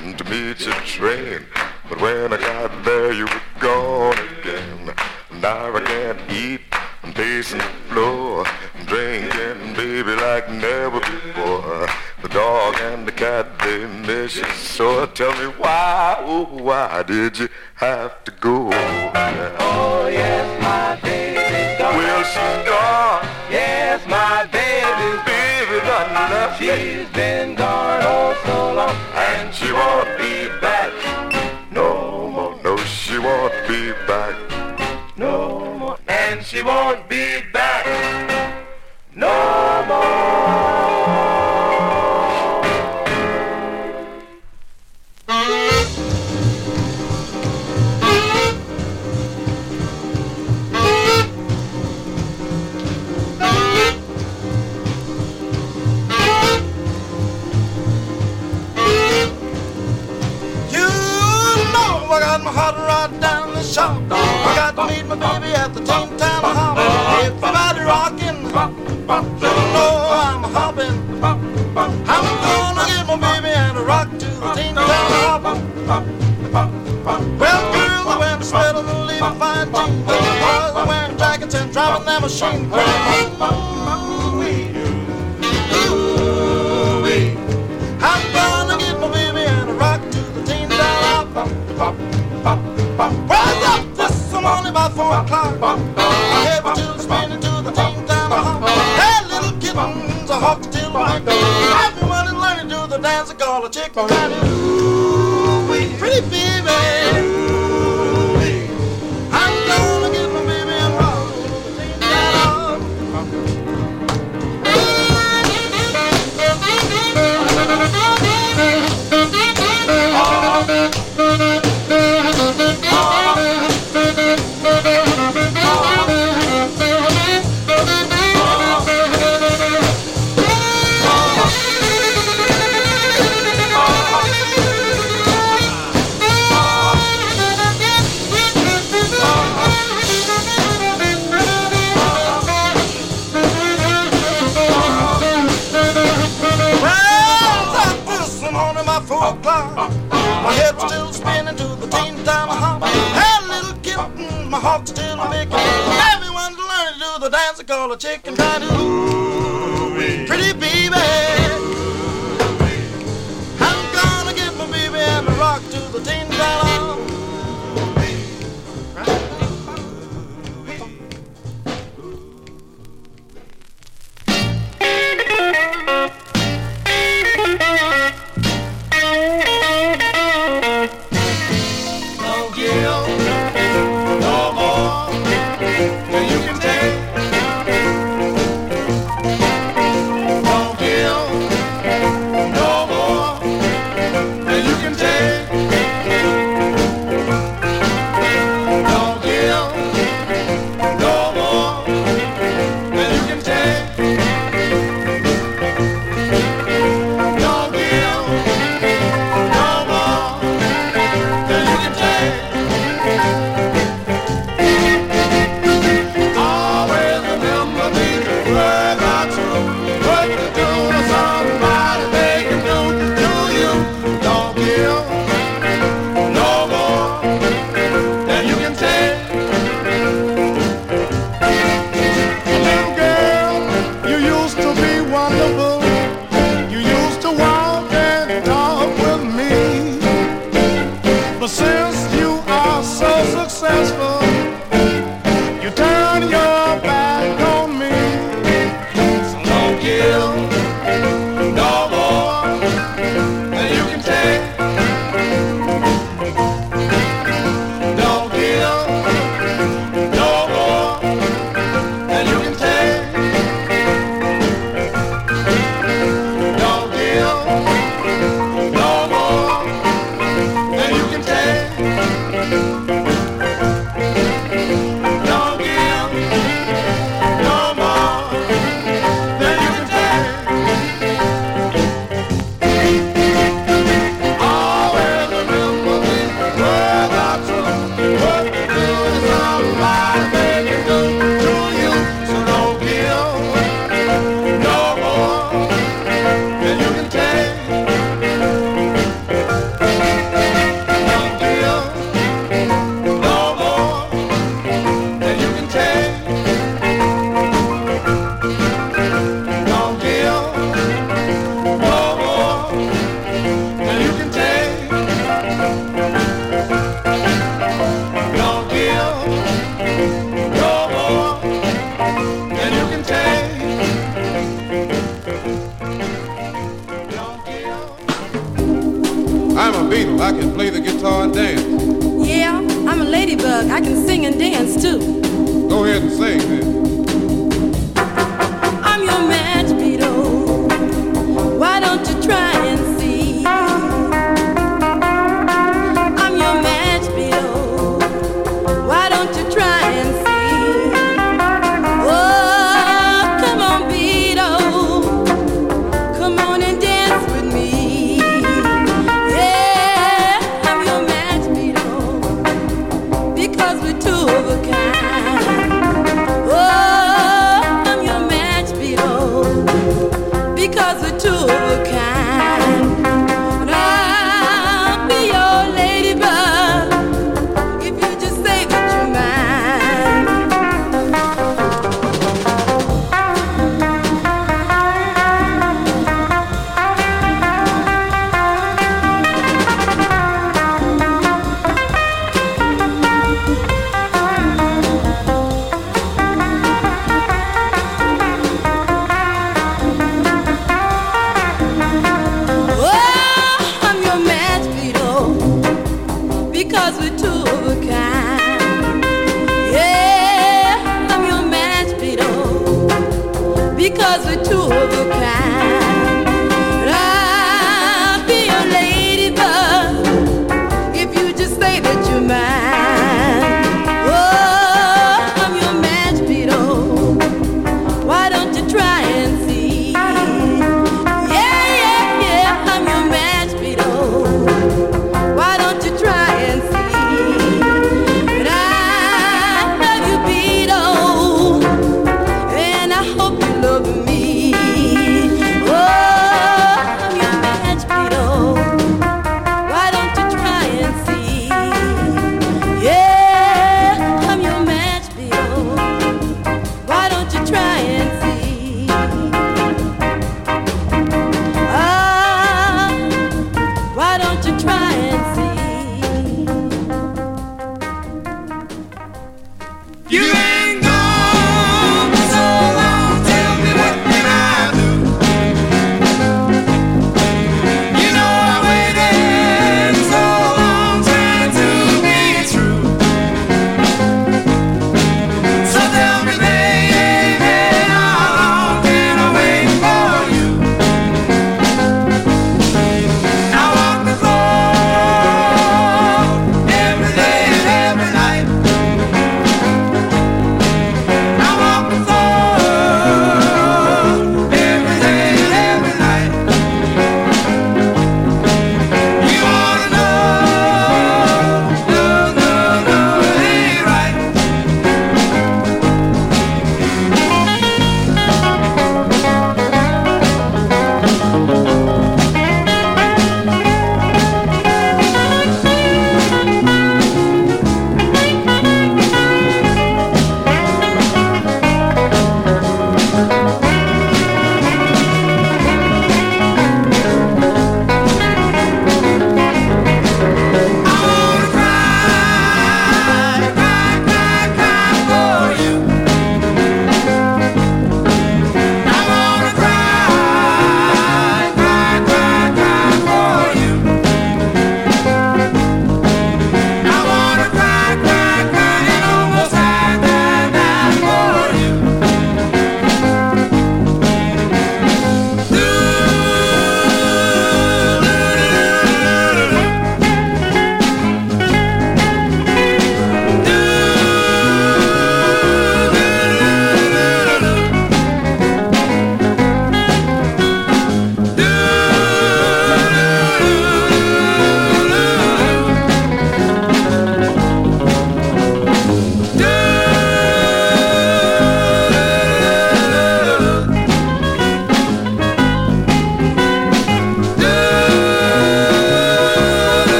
to meet your train. But when I got there, you were gone again. Now I can't eat, I'm pacing the floor, I'm drinking, baby, like never before. The dog and the cat, they miss you so. Tell me why, oh, why did you have to go? Oh, yes, my baby's gone. Well, she's gone, Yes, my baby's baby, done left. She's been she won't be back No more. You know I got my heart right down shop. I got to meet my baby at the Teen Town Hop. Everybody rocking. You know I'm hopping. I'm gonna get my baby and a rock to the Teen Town Hop. Well, girls are wearing the sweat the leaf fine jeans. Boys are wearing jackets and driving their machine. About four o'clock. My head was still spinning to the teen down Hey, little kittens, a hawk till the Everyone is learning to the dance called a chicken ride. Ooh, pretty baby. Chicken patty. Ooh,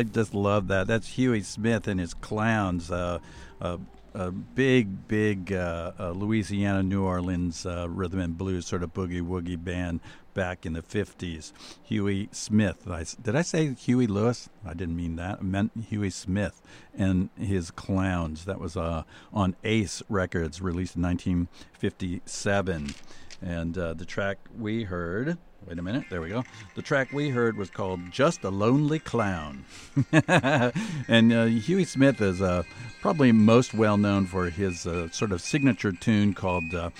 I just love that. That's Huey Smith and his clowns. Uh, uh, a big, big uh, uh, Louisiana, New Orleans uh, rhythm and blues sort of boogie woogie band back in the 50s. Huey Smith. I, did I say Huey Lewis? I didn't mean that. I meant Huey Smith and his Clowns. That was uh, on Ace Records, released in 1957. And uh, the track we heard Wait a minute. There we go. The track we heard was called Just a Lonely Clown. and uh, Huey Smith is uh, probably most well known for his uh, sort of signature tune called uh,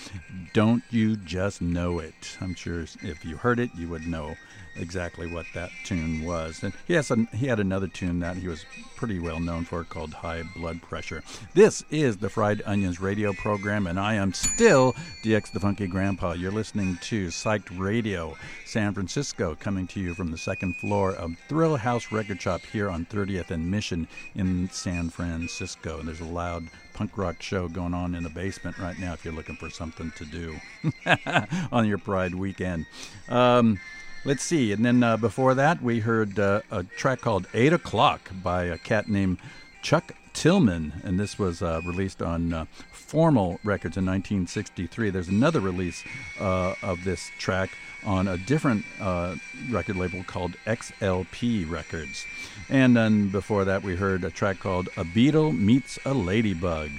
Don't You Just Know It. I'm sure if you heard it, you would know exactly what that tune was. And he, has a, he had another tune that he was pretty well known for called High Blood Pressure. This is the Fried Onions radio program, and I am still DX the Funky Grandpa. You're listening to Psyched Radio, San Francisco, coming to you from the second floor of Thrill House Record Shop here on 30th and Mission in San Francisco. And there's a loud punk rock show going on in the basement right now if you're looking for something to do on your Pride weekend. Um, Let's see. And then uh, before that, we heard uh, a track called Eight O'Clock by a cat named Chuck Tillman. And this was uh, released on uh, Formal Records in 1963. There's another release uh, of this track on a different uh, record label called XLP Records. And then before that, we heard a track called A Beetle Meets a Ladybug.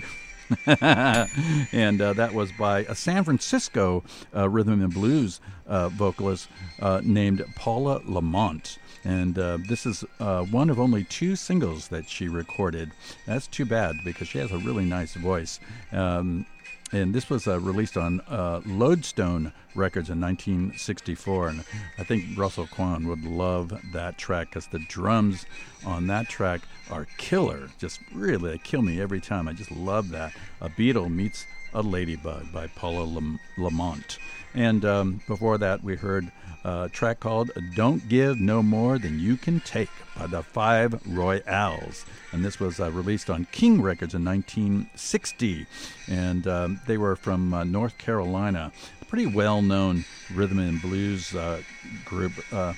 and that was by a San Francisco rhythm and blues uh, vocalist uh, named Paula Lamont. And uh, this is uh, one of only two singles that she recorded. That's too bad because she has a really nice voice. Um, and this was uh, released on uh, Lodestone Records in 1964. And I think Russell Kwan would love that track because the drums on that track are killer. Just really, they kill me every time. I just love that. A Beetle Meets a Ladybug by Paula Lam- Lamont. And um, before that, we heard a track called Don't Give No More Than You Can Take by the Five Royales. And this was uh, released on King Records in 1960. And um, they were from uh, North Carolina, a pretty well known rhythm and blues uh, group uh,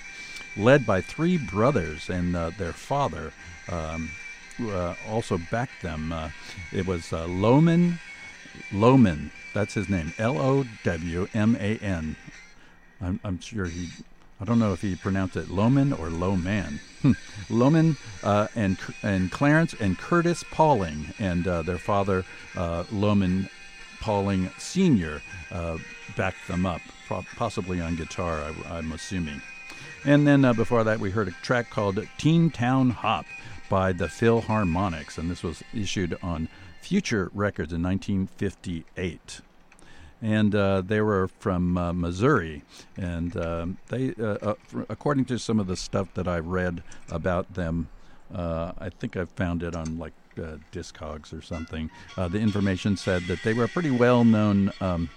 led by three brothers and uh, their father. Um, uh, also backed them. it was Loman, Loman, that's his name, L O W M A N. I'm, I'm sure he I don't know if he pronounced it Loman or Lowman. Loman uh, and and Clarence and Curtis Pauling and uh, their father uh, Loman Pauling Sr. Uh, backed them up, possibly on guitar, I, am assuming. And then uh, before that, we heard a track called Teen Town Hop by the Philharmonics, and this was issued on Future Records in 1958 and uh, they were from uh, Missouri. And um, they, uh, uh according to some of the stuff that I read about them, I think I found it on like Discogs or something. the information said that they were a pretty well-known um,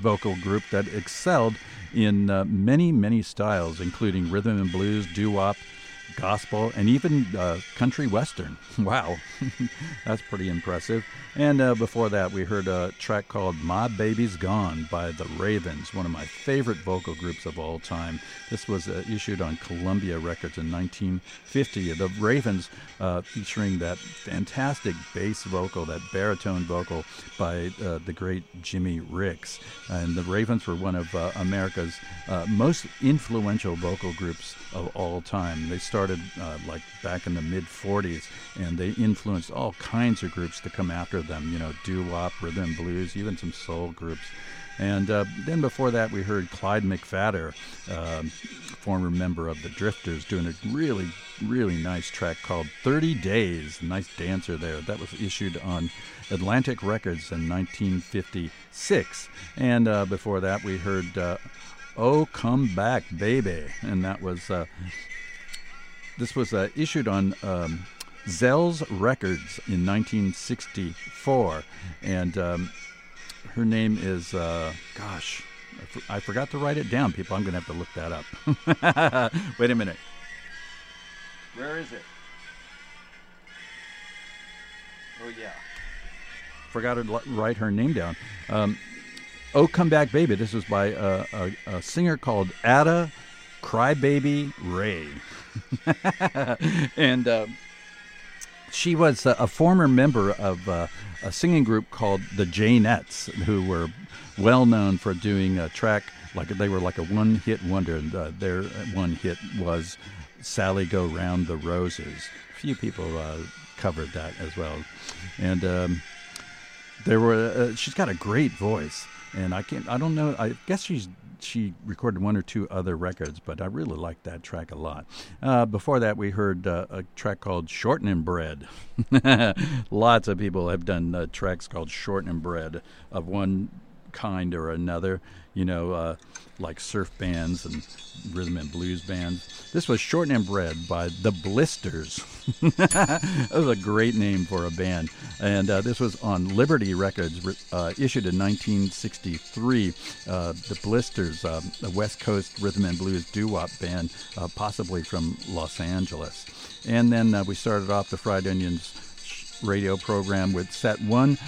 vocal group that excelled in many, many styles, including rhythm and blues, doo-wop gospel, and even uh, country western. Wow, that's pretty impressive. And uh, before that, we heard a track called My Baby's Gone by the Ravens, one of my favorite vocal groups of all time. This was uh, issued on Columbia Records in 1950. The Ravens uh, featuring that fantastic bass vocal, that baritone vocal by uh, the great Jimmy Ricks. And the Ravens were one of uh, America's most influential vocal groups of all time. They started uh, like back in the mid 40s, and they influenced all kinds of groups to come after them. You know, doo wop, rhythm blues, even some soul groups. And uh, then before that, we heard Clyde McPhatter, uh, former member of the Drifters, doing a really, really nice track called 30 Days. Nice dancer there. That was issued on Atlantic Records in 1956. And uh, before that, we heard uh, Oh Come Back Baby, and that was uh, this was uh, issued on um, Zell's Records in 1964, and um, her name is uh, gosh, I, for- I forgot to write it down. People, I'm going to have to look that up. Wait a minute. Where is it? Oh yeah, forgot to write her name down. Um, Oh Come Back Baby. This was by a, a, a singer called Ada Crybaby Ray. and uh, she was a, a former member of uh, a singing group called the Jaynetts, who were well known for doing a track like they were like a one hit wonder. And uh, their one hit was Sally Go Round the Roses. A few people uh, covered that as well. And um, there were, uh, she's got a great voice. And I can't, I don't know, I guess she's she recorded one or two other records, but I really liked that track a lot. Uh, before that, we heard uh, a track called Shortening Bread. Lots of people have done uh, tracks called Shortening Bread of one kind or another, you know, uh, like surf bands and rhythm and blues bands. This was Shortening Bread by The Blisters. that was a great name for a band. And uh, this was on Liberty Records, uh, issued in 1963. Uh, the Blisters, uh, a West Coast rhythm and blues doo wop band, uh, possibly from Los Angeles. And then uh, we started off the Fried Onions radio program with set one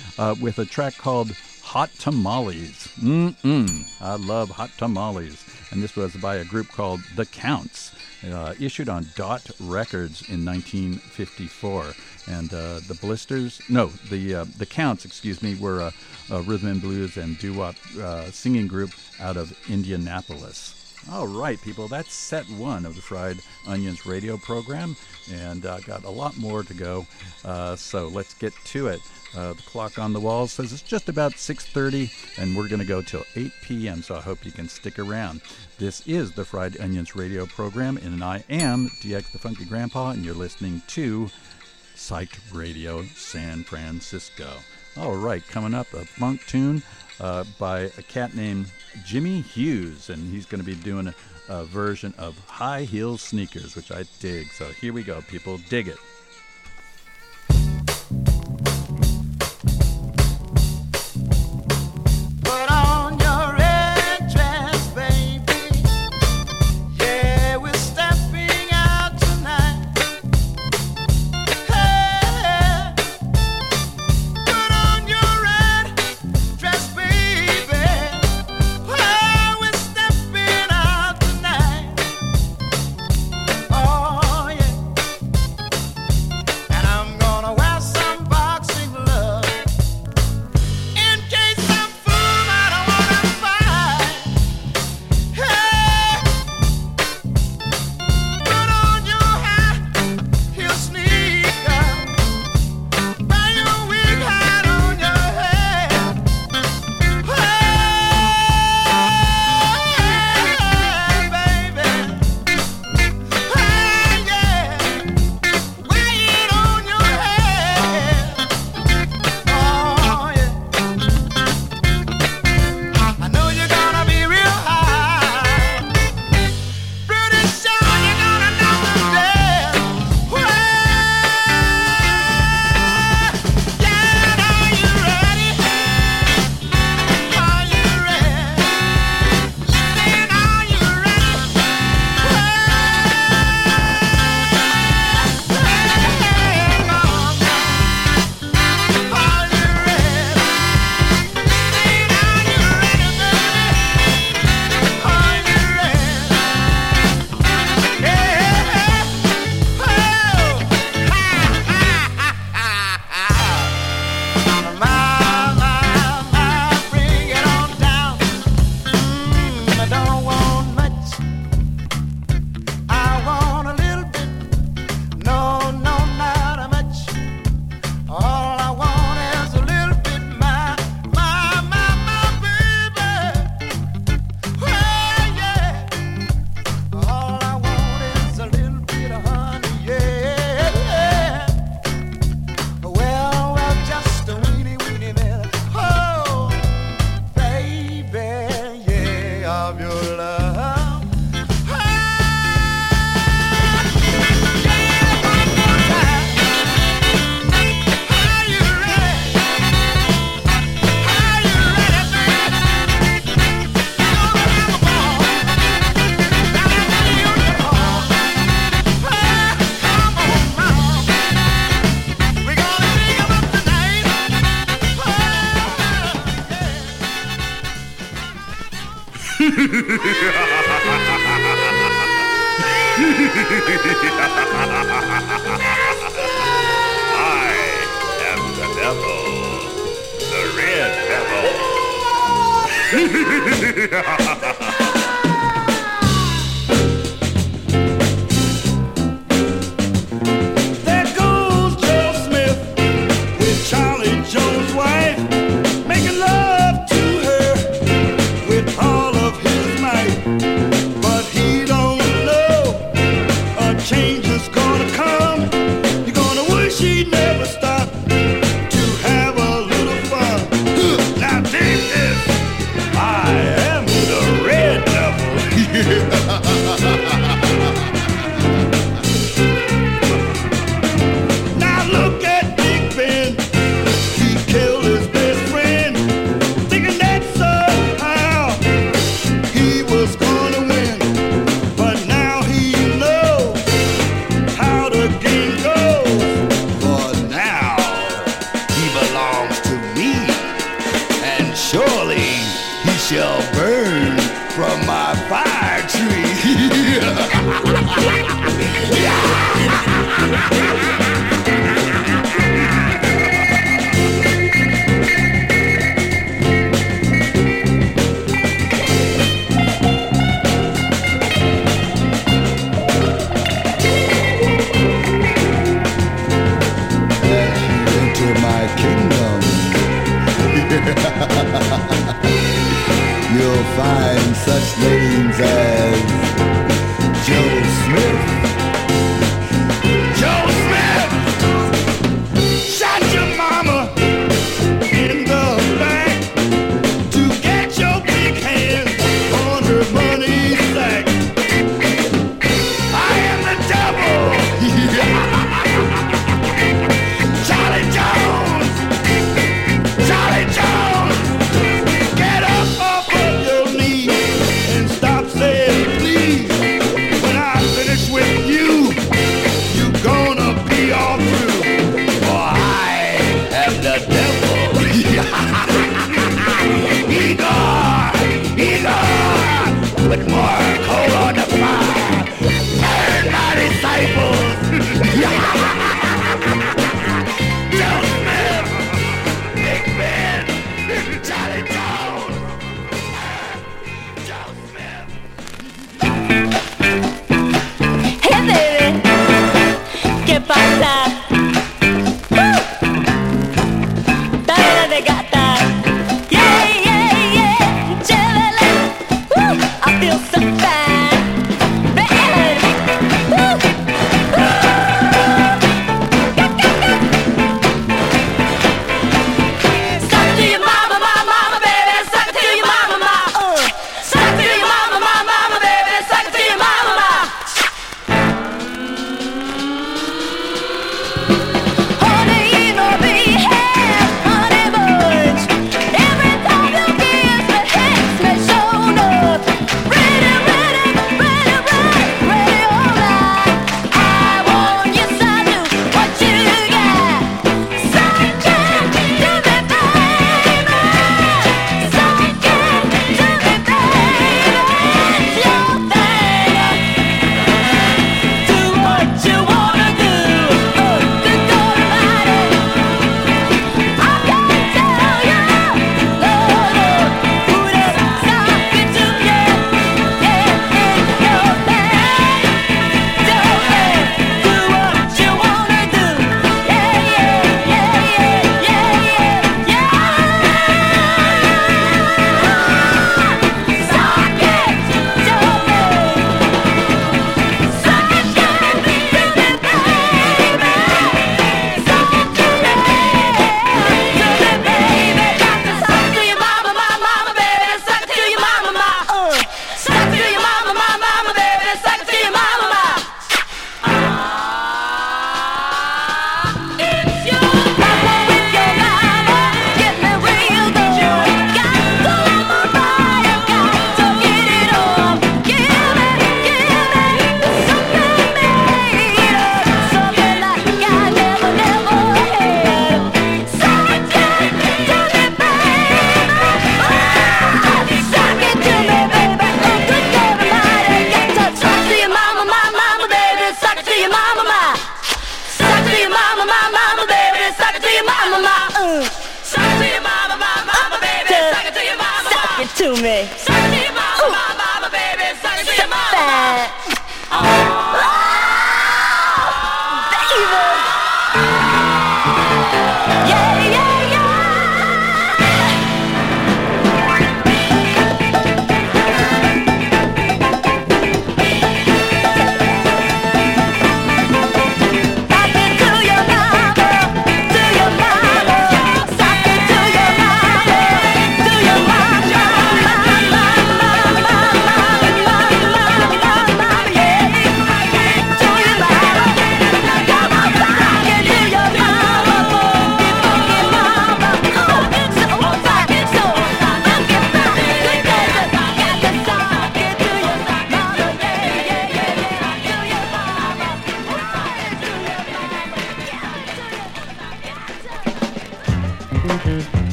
with a track called Hot Tamales. Mm-mm. I love hot tamales. And this was by a group called The Counts, uh, issued on Dot Records in 1954. And uh, the Blisters, no, the uh, the Counts, excuse me, were a, a rhythm and blues and doo-wop uh, singing group out of Indianapolis. All right, people, that's set one of the Fried Onions radio program, and I uh, got a lot more to go. Uh, so let's get to it. Uh, the clock on the wall says it's just about 6:30, and we're going to go till 8 p.m. So I hope you can stick around. This is the Fried Onions radio program, and I am DX the Funky Grandpa, and you're listening to Psych Radio San Francisco. All right, coming up a funk tune uh, by a cat named Jimmy Hughes, and he's going to be doing a, a version of High Heel Sneakers, which I dig. So here we go, people, dig it. I am the devil, the red devil.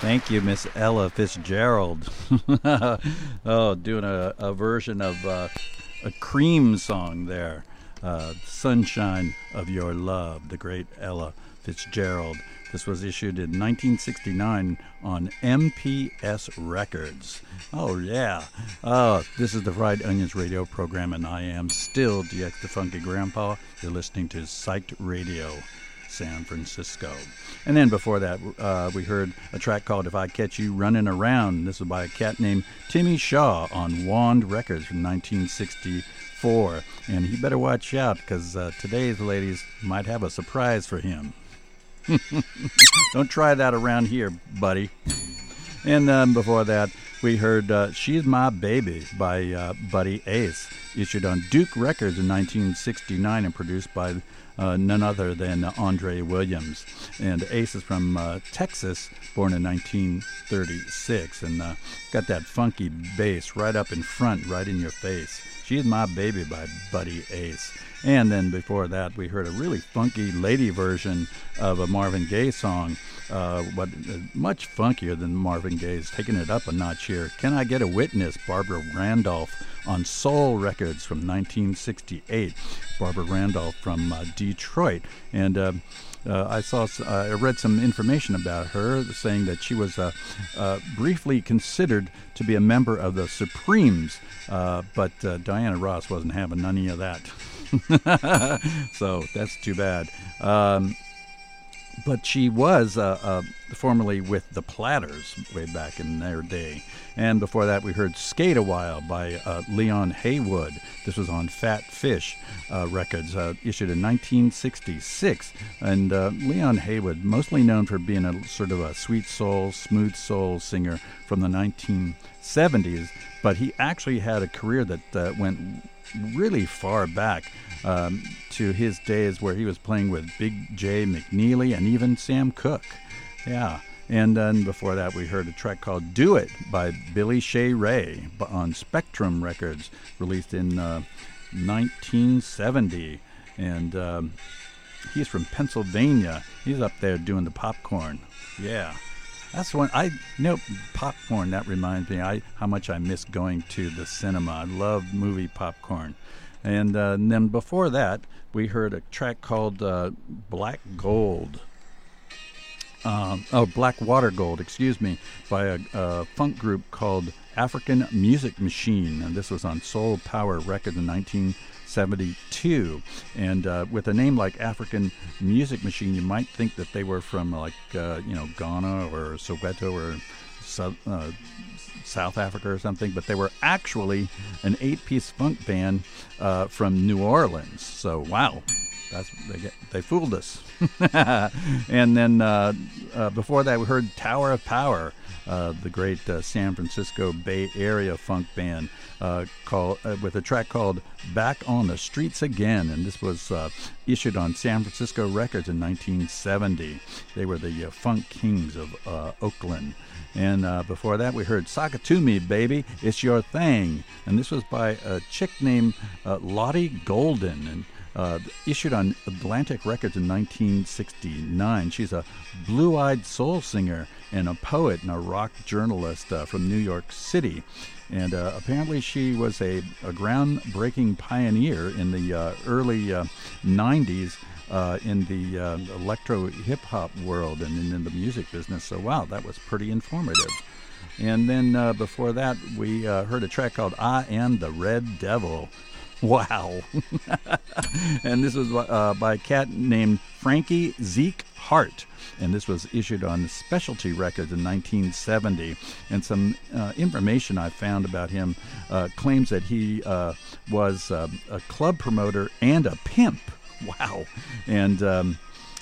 Thank you, Miss Ella Fitzgerald. oh, doing a, a version of uh, a Cream song there. Uh, Sunshine of Your Love, the great Ella Fitzgerald. This was issued in 1969 on MPS Records. Oh, yeah. Oh, this is the Fried Onions radio program, and I am still DX the Funky Grandpa. You're listening to Psyched Radio, San Francisco. And then before that, uh, we heard a track called If I Catch You Running Around. This was by a cat named Timmy Shaw on Wand Records from 1964. And he better watch out because uh, today's ladies might have a surprise for him. Don't try that around here, buddy. And then before that, we heard uh, She's My Baby by uh, Buddy Ace, issued on Duke Records in 1969 and produced by uh, none other than Andre Williams. And Ace is from uh, Texas, born in 1936, and uh, got that funky bass right up in front, right in your face. She's My Baby by Buddy Ace. And then before that, we heard a really funky lady version of a Marvin Gaye song, uh, uh, much funkier than Marvin Gaye's, taking it up a notch here. Can I Get a Witness? Barbara Randolph on Soul Records from 1968. Barbara Randolph from uh, Detroit. And uh, uh, I saw, uh, I read some information about her, saying that she was uh, briefly considered to be a member of the Supremes, but Diana Ross wasn't having any of that. so that's too bad. Um, but she was uh, uh, formerly with the Platters way back in their day. And before that, we heard Skate a While by uh, Leon Haywood. This was on Fat Fish uh, Records, uh, issued in 1966. And uh, Leon Haywood, mostly known for being a sort of a sweet soul, smooth soul singer from the 1970s, but he actually had a career that went really far back um, to his days where he was playing with Big Jay McNeely and even Sam Cooke. Yeah. And then before that, we heard a track called Do It by Billy Sha-Rae on Spectrum Records, released in uh, 1970. And um, he's from Pennsylvania. He's up there doing the popcorn. Yeah. That's one I know popcorn. That reminds me, I how much I miss going to the cinema. I love movie popcorn. And, uh, and then before that, we heard a track called uh, Black Gold. Um, oh, Black Water Gold, excuse me, by a, a, funk group called African Music Machine. And this was on Soul Power Records in 1972. And uh, with a name like African Music Machine, you might think that they were from like, uh, you know, Ghana or Soweto or uh, South Africa or something, but they were actually an eight-piece funk band uh, from New Orleans. So wow, they get, they fooled us. and then uh, uh, before that, we heard Tower of Power, uh, the great uh, San Francisco Bay Area funk band, uh, called with a track called "Back on the Streets Again," and this was issued on San Francisco Records in 1970. They were the funk kings of Oakland. And uh, before that, we heard Sakatumi, Baby, It's Your Thing. And this was by a chick named uh, Lottie Golden. And uh, issued on Atlantic Records in 1969. She's a blue eyed soul singer and a poet and a rock journalist uh, from New York City. And uh, apparently, she was a, a, groundbreaking pioneer in the uh, early 90s uh, in the uh, electro hip hop world and in, in, the music business. So, wow, that was pretty informative. And then uh, before that, we uh, heard a track called I Am the Red Devil. Wow. and this was uh, by a cat named Frankie Zeke Hart and this was issued on Specialty Records in 1970. And some uh, information I found about him uh, claims that he uh, was uh, a club promoter and a pimp. Wow. And, um,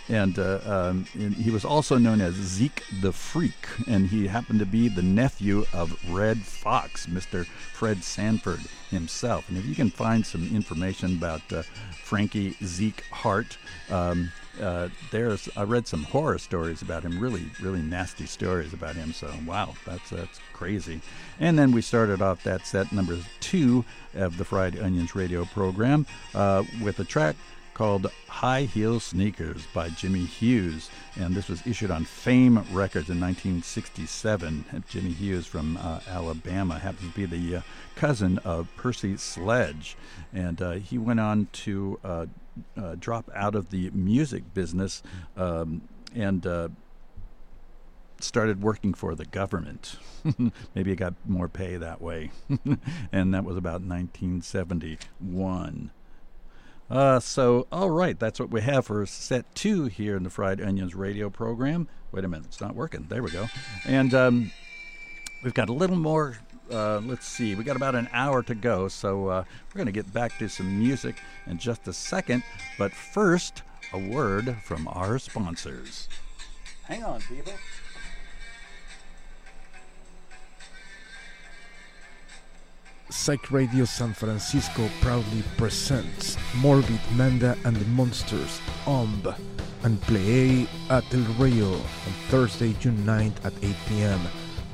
and, uh, um, and, he was also known as Zeke the Freak, and he happened to be the nephew of Redd Foxx, Mr. Fred Sanford himself. And if you can find some information about uh, Frankie Zeke Hart, um, uh, there's I read some horror stories about him, really, really nasty stories about him. So wow, that's that's crazy. And then we started off that set number two of the Fried Onions radio program uh, with a track called High Heel Sneakers by Jimmy Hughes. And this was issued on Fame Records in 1967. Jimmy Hughes from uh, Alabama happens to be the uh, cousin of Percy Sledge. And uh, he went on to uh, uh, drop out of the music business um, and uh, started working for the government. Maybe he got more pay that way. and that was about 1971. Uh, so, all right, that's what we have for set two here in the Fried Onions radio program. Wait a minute, it's not working. There we go. And um, we've got a little more. Uh, let's see, we got about an hour to go, so uh, we're going to get back to some music in just a second. But first, a word from our sponsors. Hang on, people. Psych Radio San Francisco proudly presents Morbid Manda and the Monsters, OMB, and Play at El Rio on Thursday, June 9th at 8 p.m.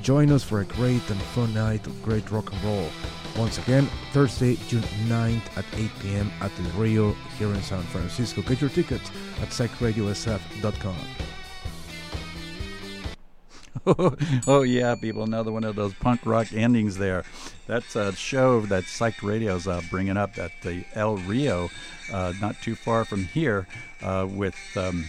Join us for a great and fun night of great rock and roll. Once again, Thursday, June 9th at 8 p.m. at El Rio here in San Francisco. Get your tickets at psychradiosf.com. oh yeah, people, another one of those punk rock endings there. That's a show that Psyched Radio's uh, bringing up at the El Rio, uh, not too far from here, uh, with um,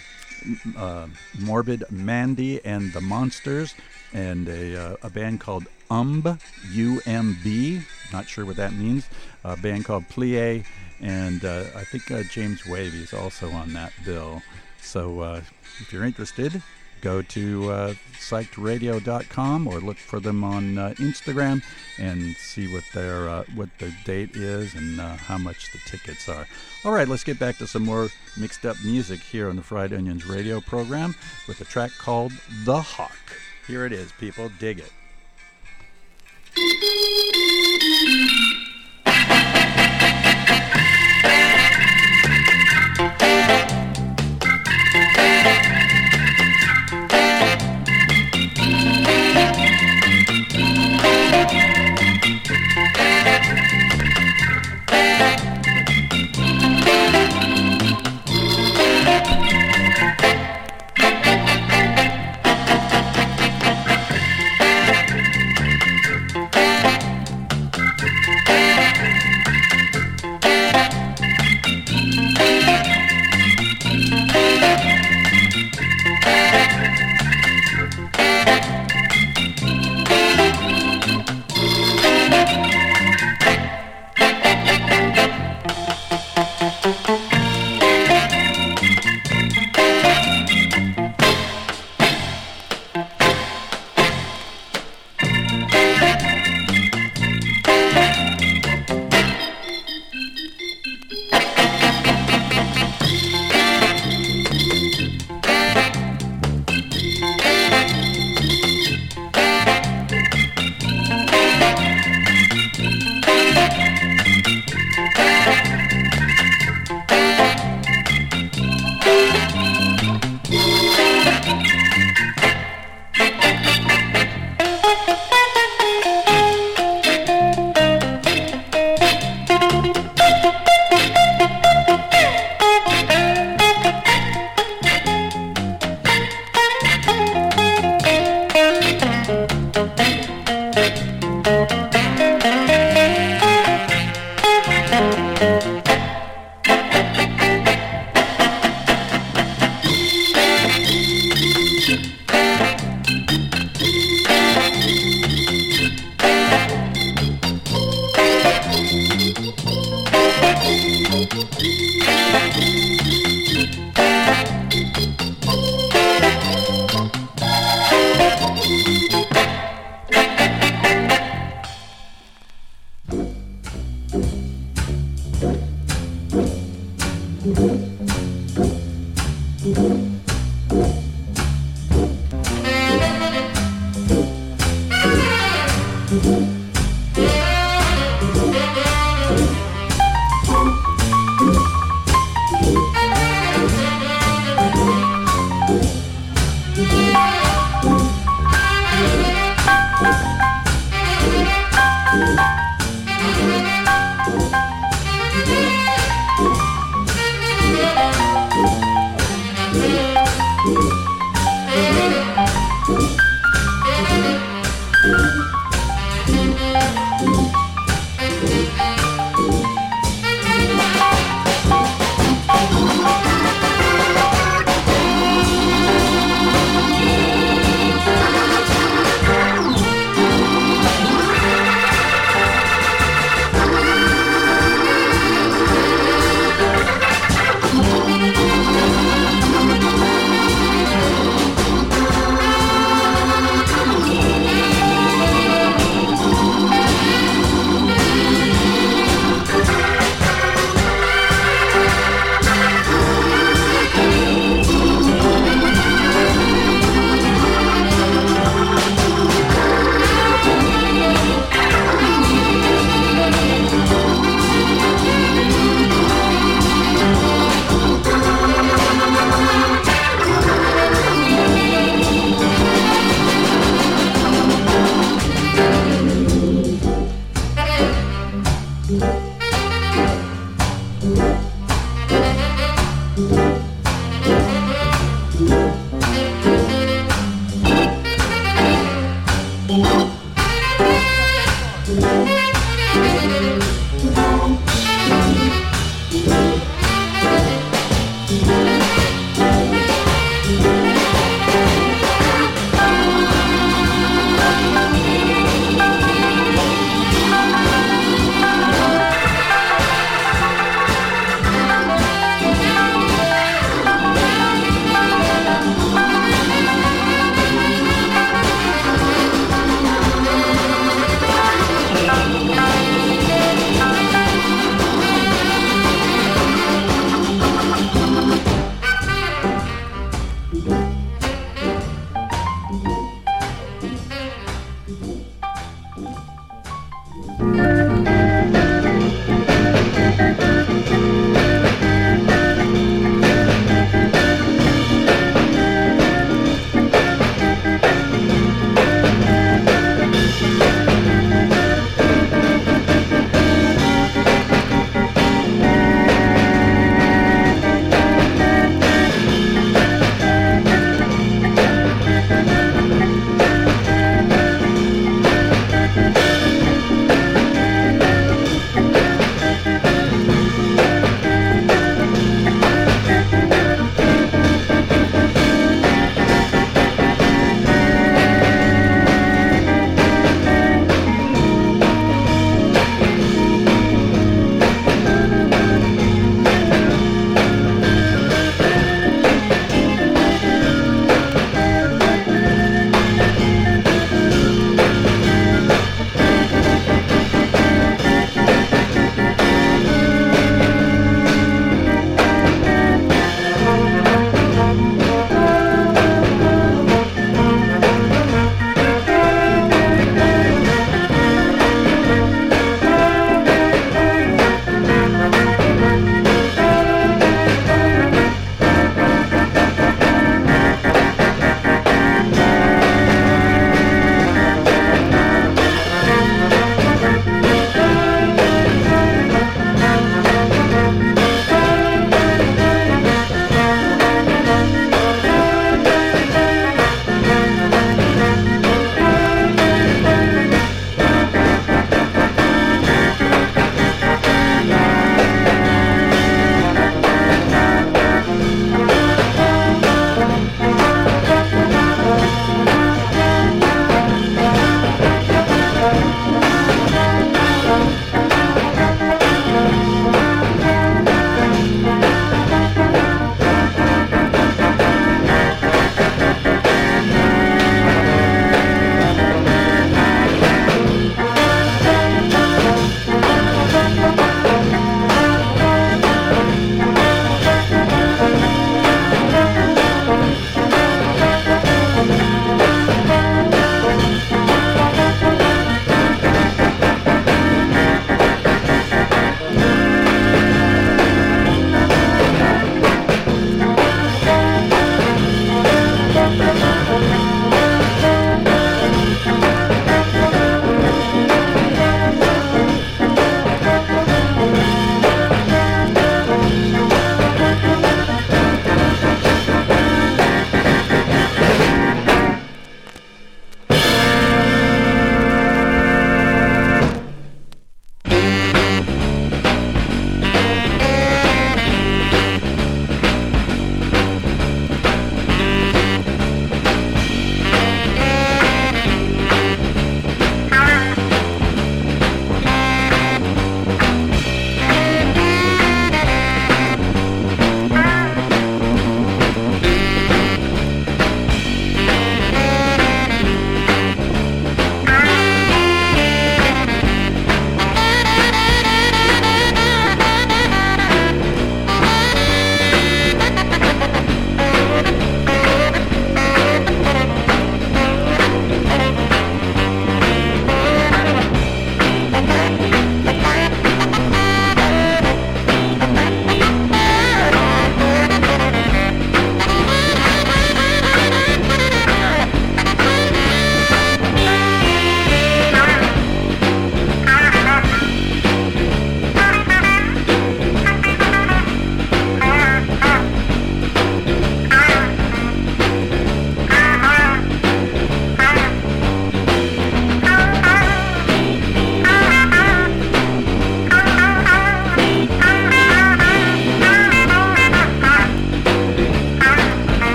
uh, Morbid Mandy and the Monsters, and a, uh, a band called UMB, U-M-B. Not sure what that means. A band called Plie, and uh, I think James Wavy is also on that bill. So if you're interested, go to uh, psychedradio.com or look for them on uh, Instagram and see what their uh, what the date is and uh, how much the tickets are. All right, let's get back to some more mixed up music here on the Fried Onions radio program with a track called The Hawk. Here it is, people. Dig it.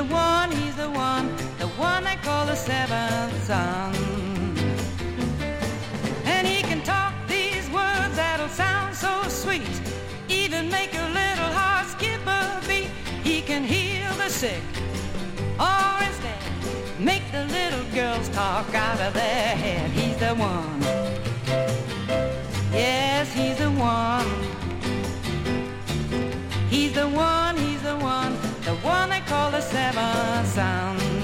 The one, he's the one, the one they call the seventh son. And he can talk these words that'll sound so sweet, even make your little heart skip a beat. He can heal the sick, or instead, make the little girls talk out of their head. He's the one. Yes, he's the one. He's the one, one, they call the seven son.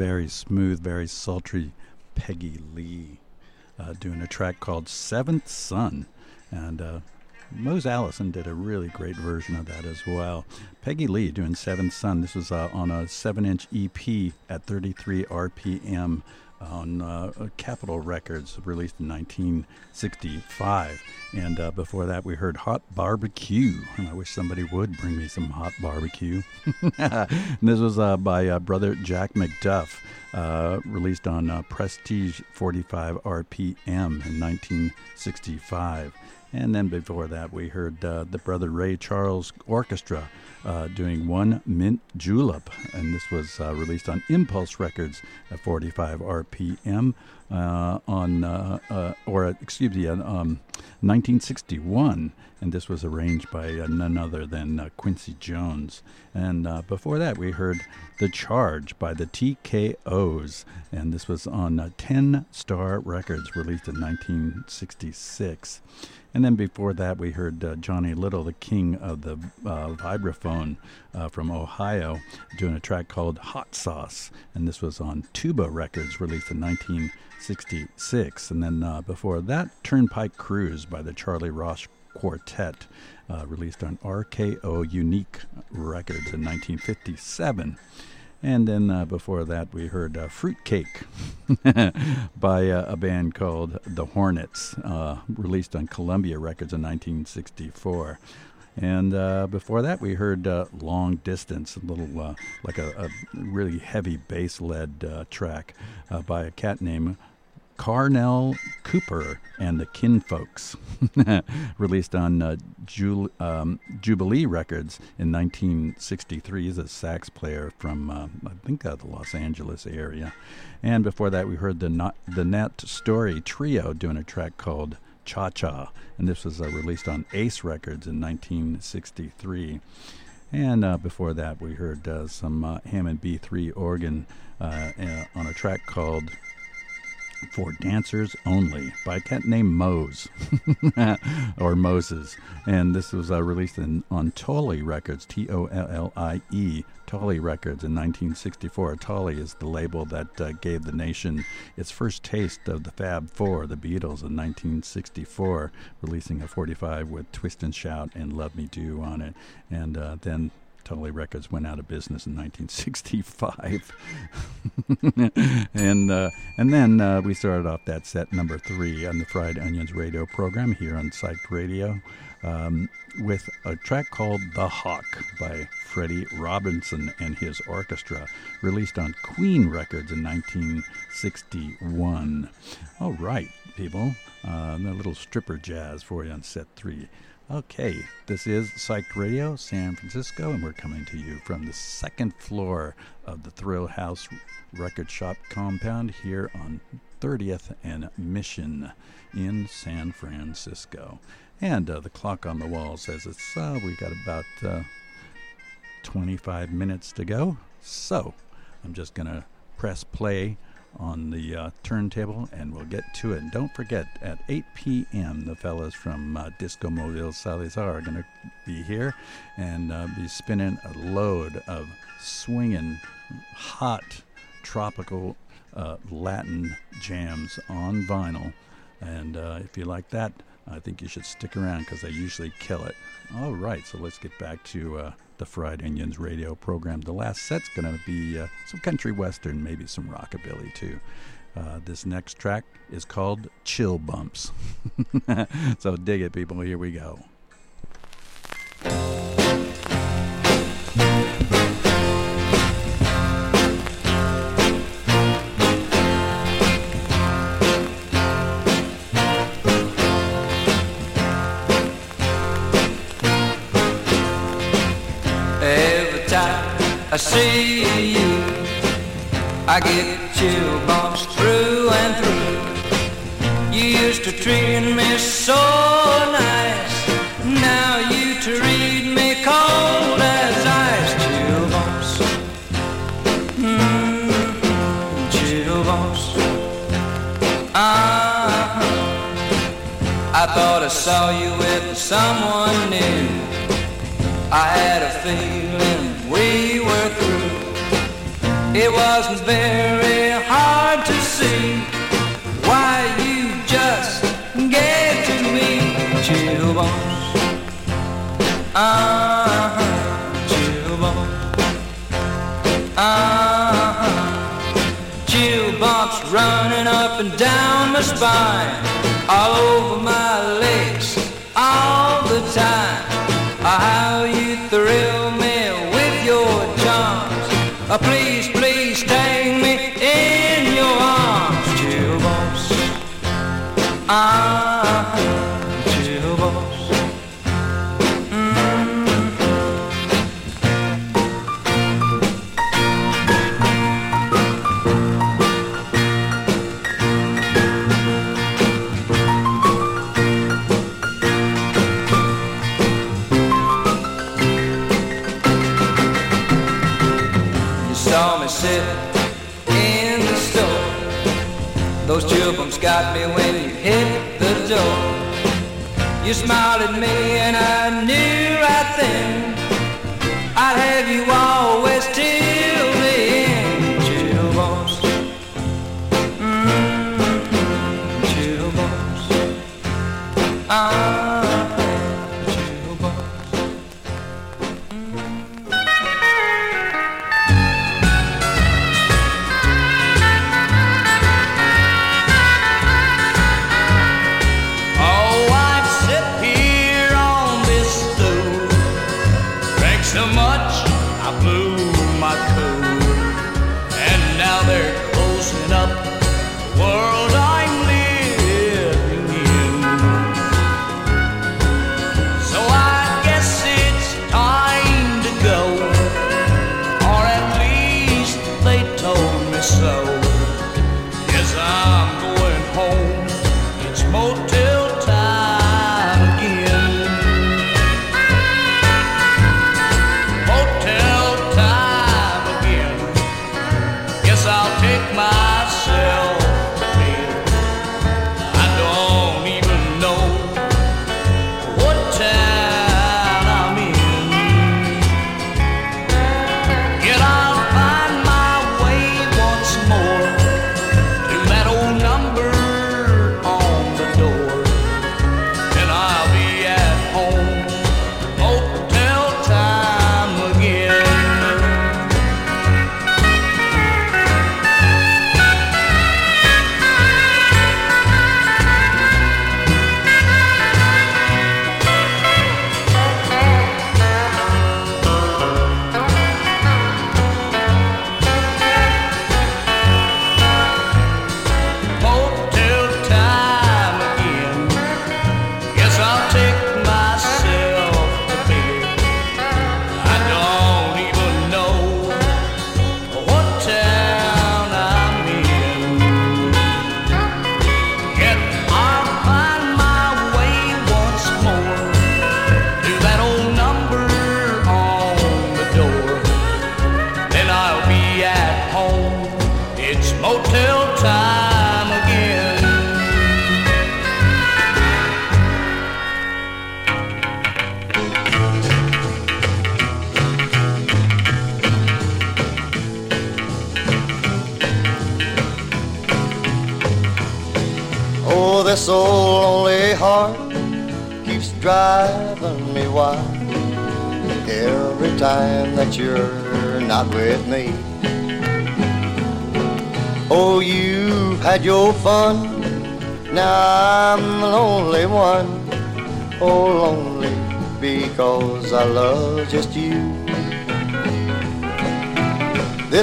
Very smooth, very sultry Peggy Lee uh, doing a track called Seventh Son. And uh, Mose Allison did a really great version of that as well. Peggy Lee doing Seventh Son. This was uh, on a 7 inch EP at 33 RPM on uh, uh, Capitol Records, released in 1965. And uh, before that, we heard Hot Barbecue. And I wish somebody would bring me some hot barbecue. this was uh, by uh, brother Jack McDuff, uh, released on Prestige 45 RPM in 1965. And then before that, we heard uh, the Brother Ray Charles Orchestra uh, doing One Mint Julep. And this was uh, released on Impulse Records at 45 RPM uh, on, uh, uh, or excuse me, on, um, 1961. And this was arranged by none other than Quincy Jones. And before that, we heard The Charge by the TKOs. And this was on uh, 10 Star Records, released in 1966. And then before that, we heard uh, Johnny Lytle, the king of the uh, vibraphone uh, from Ohio, doing a track called Hot Sauce. And this was on Tuba Records, released in 1966. And then uh, before that, Turnpike Cruise by the Charlie Ross Quartet, uh, released on RKO Unique Records in 1957. And then uh, before that, we heard uh, Fruitcake by uh, a band called The Hornets, uh, released on Columbia Records in 1964. And uh, before that, we heard uh, Long Distance, a little like a, a really heavy bass led track by a cat named Carnell Cooper and the Kinfolks, released on uh, Ju- um, Jubilee Records in 1963. He's a sax player from, uh, I think, uh, the Los Angeles area. And before that, we heard the, not, the Nat Story Trio doing a track called Cha Cha, and this was uh, released on Ace Records in 1963. And uh, before that, we heard uh, some uh, Hammond B3 organ uh, uh, on a track called for dancers only by a cat named Mose or Moses. And this was uh, released in, on Tollie Records, T O L L I E, Tollie Records in 1964. Tollie is the label that uh, gave the nation its first taste of the Fab Four, the Beatles, in 1964, releasing a 45 with Twist and Shout and Love Me Do on it. And uh, then Totally Records went out of business in 1965, and uh, and then uh, we started off that set number three on the Fried Onions radio program here on Psyched Radio um, with a track called "The Hawk" by Freddie Robinson and his orchestra, released on Queen Records in 1961. All right, people. Uh, a little stripper jazz for you on set three. Okay, this is Psyched Radio, San Francisco, and we're coming to you from the second floor of the Thrill House Record Shop compound here on 30th and Mission in San Francisco. And uh, the clock on the wall says it's uh, we got about uh, 25 minutes to go. So I'm just gonna press play on the uh, turntable and we'll get to it. And don't forget, at 8 p.m., the fellas from uh, Disco Mobile Salazar are going to be here and uh, be spinning a load of swinging, hot, tropical uh, Latin jams on vinyl. And uh, if you like that, I think you should stick around because they usually kill it. All right, so let's get back to uh, the Fried Onions radio program. The last set's going to be uh, some country western, maybe some rockabilly too. Uh, this next track is called Chill Bumps. so dig it, people. Here we go. I see you, I get chill bumps through and through. You used to treat me so nice, now you treat me cold as ice. Chill bumps, mm, chill bumps. Uh-huh. I thought I saw you with someone new. I had a feeling we. It wasn't very hard to see why you just gave to me chill bumps. Uh-huh, chill bumps. Uh-huh, running up and down my spine, all over my legs, all the time. How you thrill me with your charms. Uh, please Ah, the door. You smiled at me and I knew right then I'd have you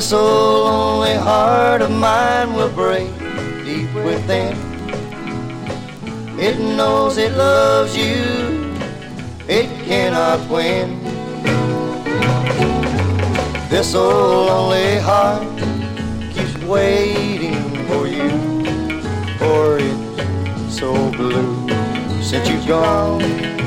this old lonely heart of mine will break deep within. It knows it loves you, it cannot win. This old lonely heart keeps waiting for you, for it's so blue since you've gone.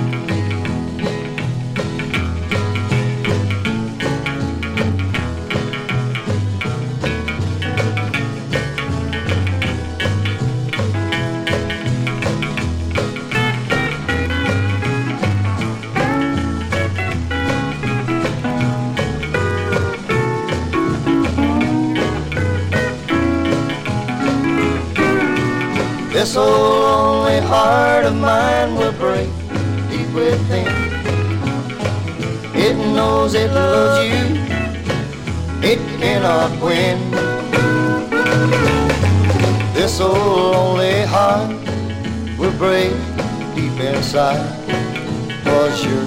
This old lonely heart of mine will break deep within. It knows it loves you, it cannot win. This old lonely heart will break deep inside, cause you're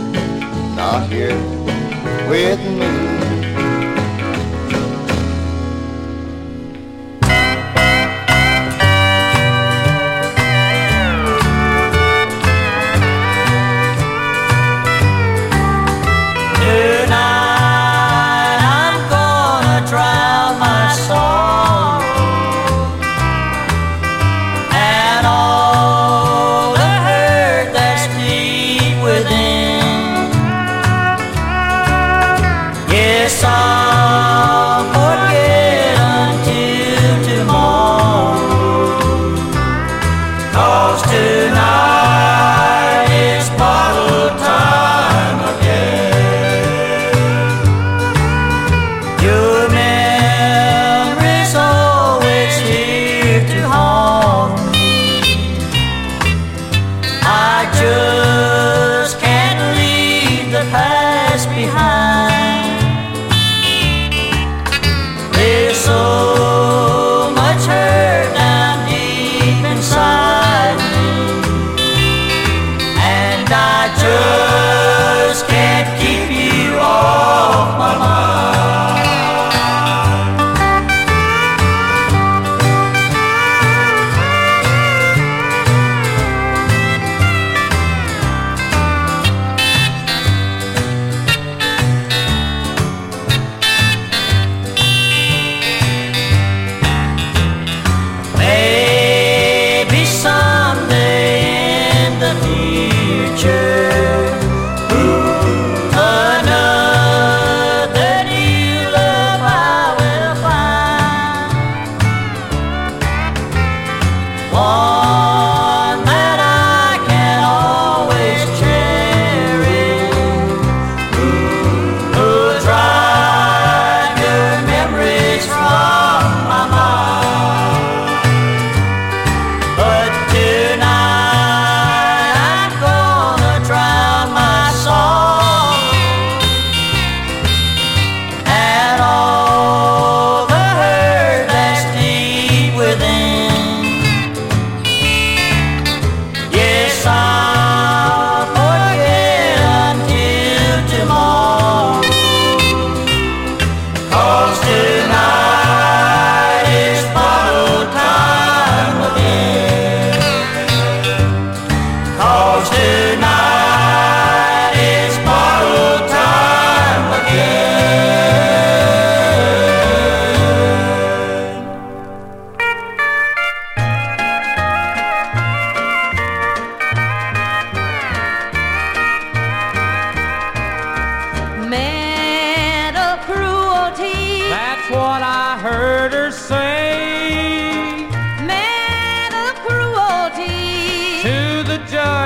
not here with me.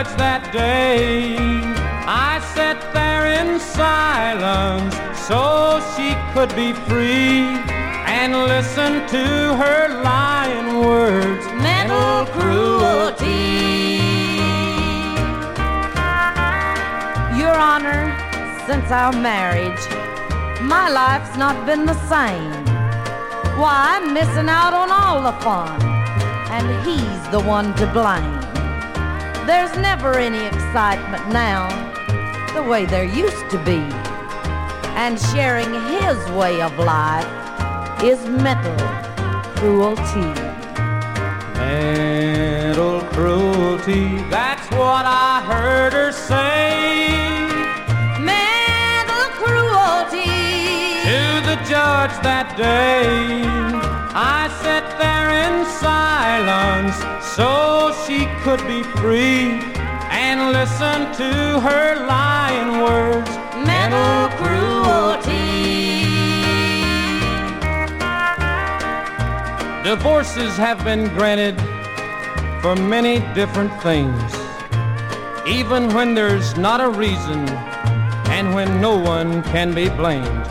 that day. I sat there in silence so she could be free and listen to her lying words, mental cruelty. Your Honor, since our marriage, my life's not been the same. Why, I'm missing out on all the fun, and he's the one to blame. There's never any excitement now, the way there used to be. And sharing his way of life is mental cruelty. Mental cruelty, that's what I heard her say. Mental cruelty. To the judge that day, I sat there in silence so she could be free and listen to her lying words. Mental cruelty. Divorces have been granted for many different things, even when there's not a reason and when no one can be blamed.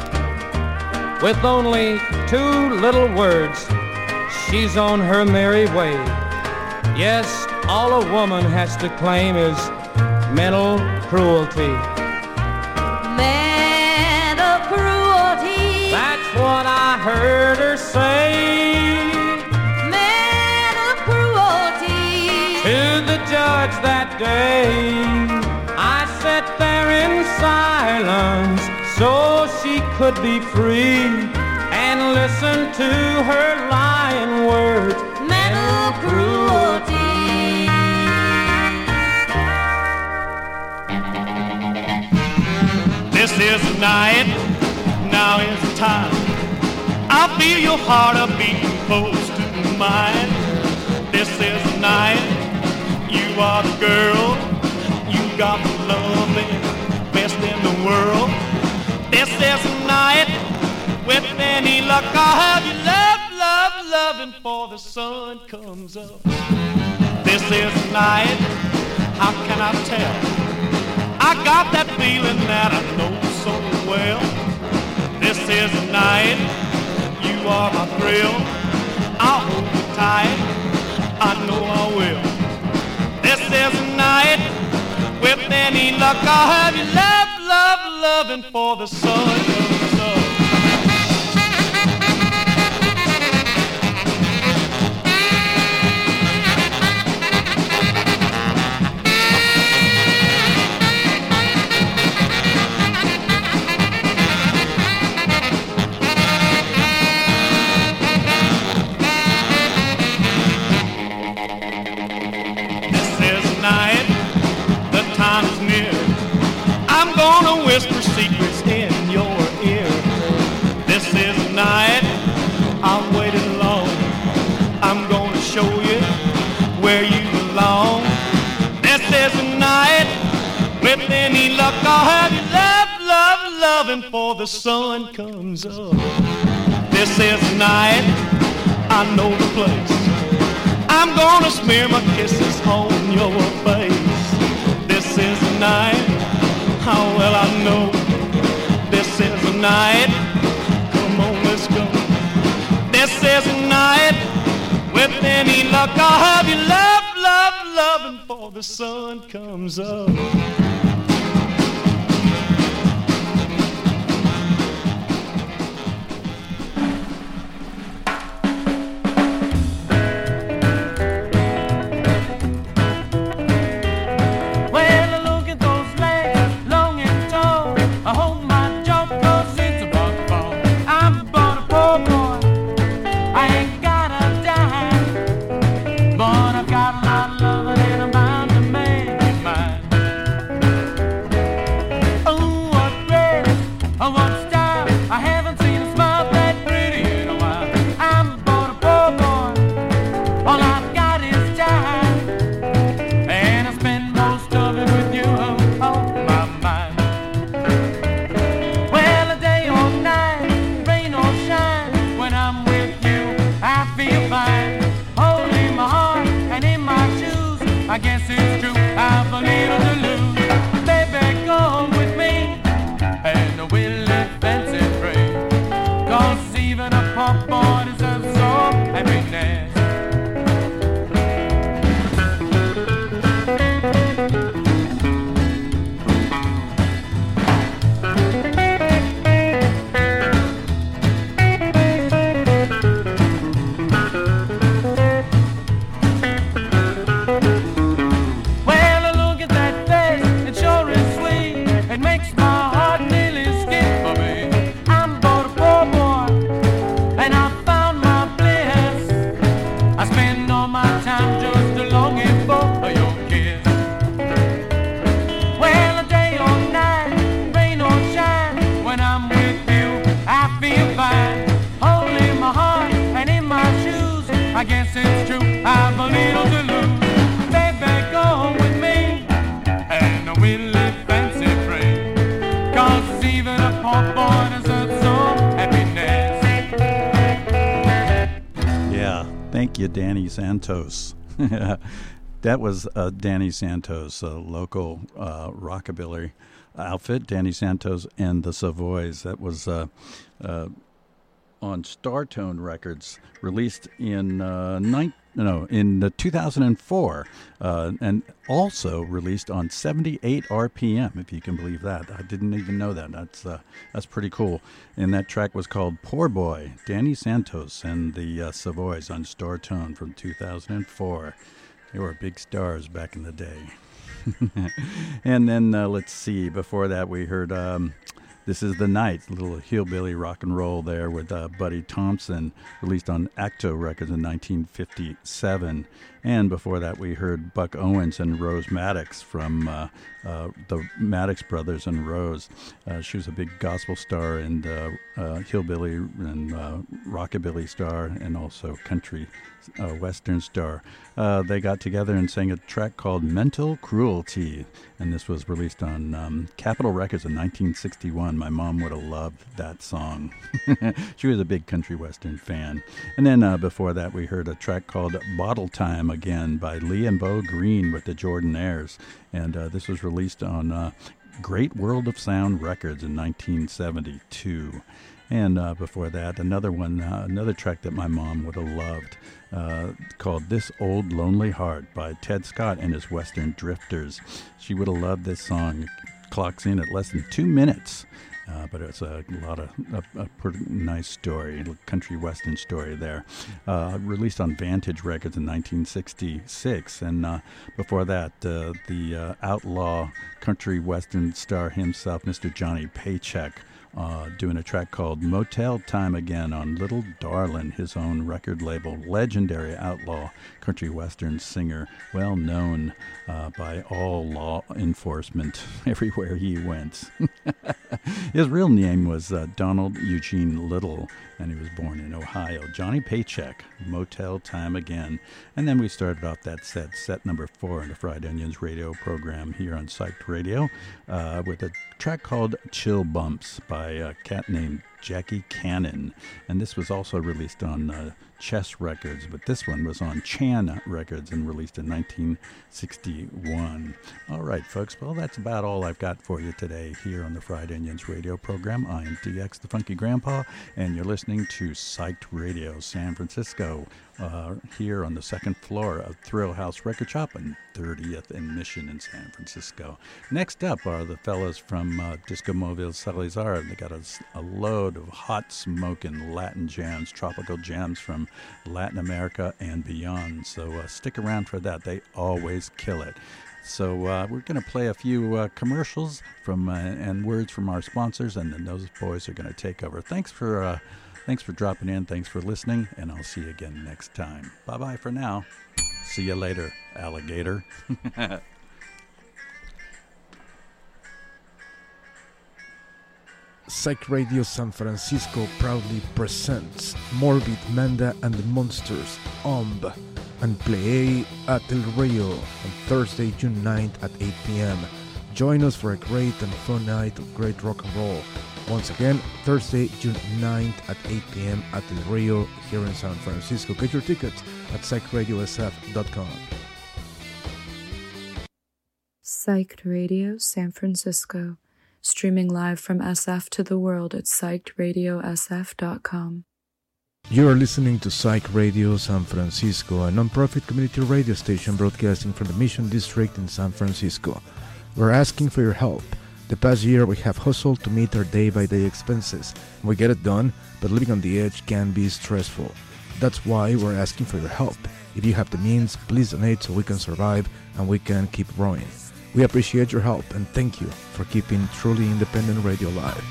With only two little words, she's on her merry way. Yes, all a woman has to claim is mental cruelty. Mental cruelty. That's what I heard her say. Mental cruelty. To the judge that day, I sat there in silence so she could be free listen to her lying words. Mental cruelty. This is the night, now is the time. I feel your heart a beating close to mine. This is the night, you are the girl. You got the loving best in the world. This is the night, with any luck I'll have you love, love, loving for the sun comes up. This is night, how can I tell? I got that feeling that I know so well. This is night, you are my thrill. I'll hold you tight, I know I will. This is night, with any luck I'll have you love, love, loving for the sun comes up. Where you belong. This is the night, with any luck I'll have you love, love, loving for the sun comes up. This is the night, I know the place. I'm gonna smear my kisses on your luck I'll have you love, love, loving for the sun comes up. Santos. that was uh, Danny Santos, a local uh, rockabilly outfit, Danny Santos and the Savoys. That was uh, uh on Startone Records, released in uh, 19. No, in 2004, uh, and also released on 78 RPM, if you can believe that. I didn't even know that. That's uh, that's pretty cool. And that track was called "Poor Boy," Danny Santos and the uh, Savoys on Star Tone from 2004. They were big stars back in the day. and then uh, let's see. Before that, we heard. Um, "This Is the Night," little hillbilly rock and roll there with uh, Buddy Thompson, released on Acto Records in 1957. And before that, we heard Buck Owens and Rose Maddox from uh, uh, the Maddox brothers and Rose. Uh, she was a big gospel star and uh, uh, hillbilly and rockabilly star, and also country uh, western star. Uh, they got together and sang a track called Mental Cruelty, and this was released on um, Capitol Records in 1961. My mom would have loved that song. she was a big country western fan. And then uh, before that, we heard a track called Bottle Time again by Lee and Bo Green with the Jordanaires, and uh, this was released on uh, Great World of Sound Records in 1972. And uh, before that, another one, uh, another track that my mom would have loved, uh, called "This Old Lonely Heart" by Ted Scott and his Western Drifters. She would have loved this song. Clocks in at less than two minutes. Uh, but it's a lot of a, a pretty nice story, country western story there. Uh, released on Vantage Records in 1966, and uh, before that, uh, the uh, outlaw country western star himself, Mr. Johnny Paycheck. Uh, doing a track called Motel Time Again on Little Darlin', his own record label. Legendary outlaw country western singer, well known uh, by all law enforcement everywhere he went. his real name was uh, Donald Eugene Lytle, and he was born in Ohio. Johnny Paycheck, Motel Time Again. And then we started off that set, set number four in the Fried Onions radio program here on Psyched Radio, uh, with a track called Chill Bumps by a cat named Jackie Cannon. And this was also released on uh, Chess Records, but this one was on Chan Records and released in 1961. All right, folks, well, that's about all I've got for you today here on the Fried Onions radio program. I'm DX the Funky Grandpa, and you're listening to Psyched Radio San Francisco uh, here on the second floor of Thrill House Record Shop and 30th and Mission in San Francisco. Next up are the fellas from uh, Disco Mobile Salazar. They got a, a load of hot smoking Latin jams, tropical jams from Latin America and beyond. So uh, stick around for that. They always kill it. So uh, we're going to play a few uh, commercials from uh, and words from our sponsors, and then those boys are going to take over. Thanks for uh, thanks for dropping in. Thanks for listening, and I'll see you again next time. Bye bye for now. See you later, alligator. Psych Radio San Francisco proudly presents Morbid Manda and the Monsters, OMB, and Play at El Rio on Thursday, June 9th at 8 p.m. Join us for a great and fun night of great rock and roll. Once again, Thursday, June 9th at 8 p.m. at El Rio here in San Francisco. Get your tickets at psychradiosf.com. Psyched Radio San Francisco, streaming live from SF to the world at psychedradiosf.com. You are listening to Psych Radio San Francisco, a nonprofit community radio station broadcasting from the Mission District in San Francisco. We're asking for your help. The past year, we have hustled to meet our day by day expenses. We get it done, but living on the edge can be stressful. That's why we're asking for your help. If you have the means, please donate so we can survive and we can keep growing. We appreciate your help and thank you for keeping truly independent radio alive.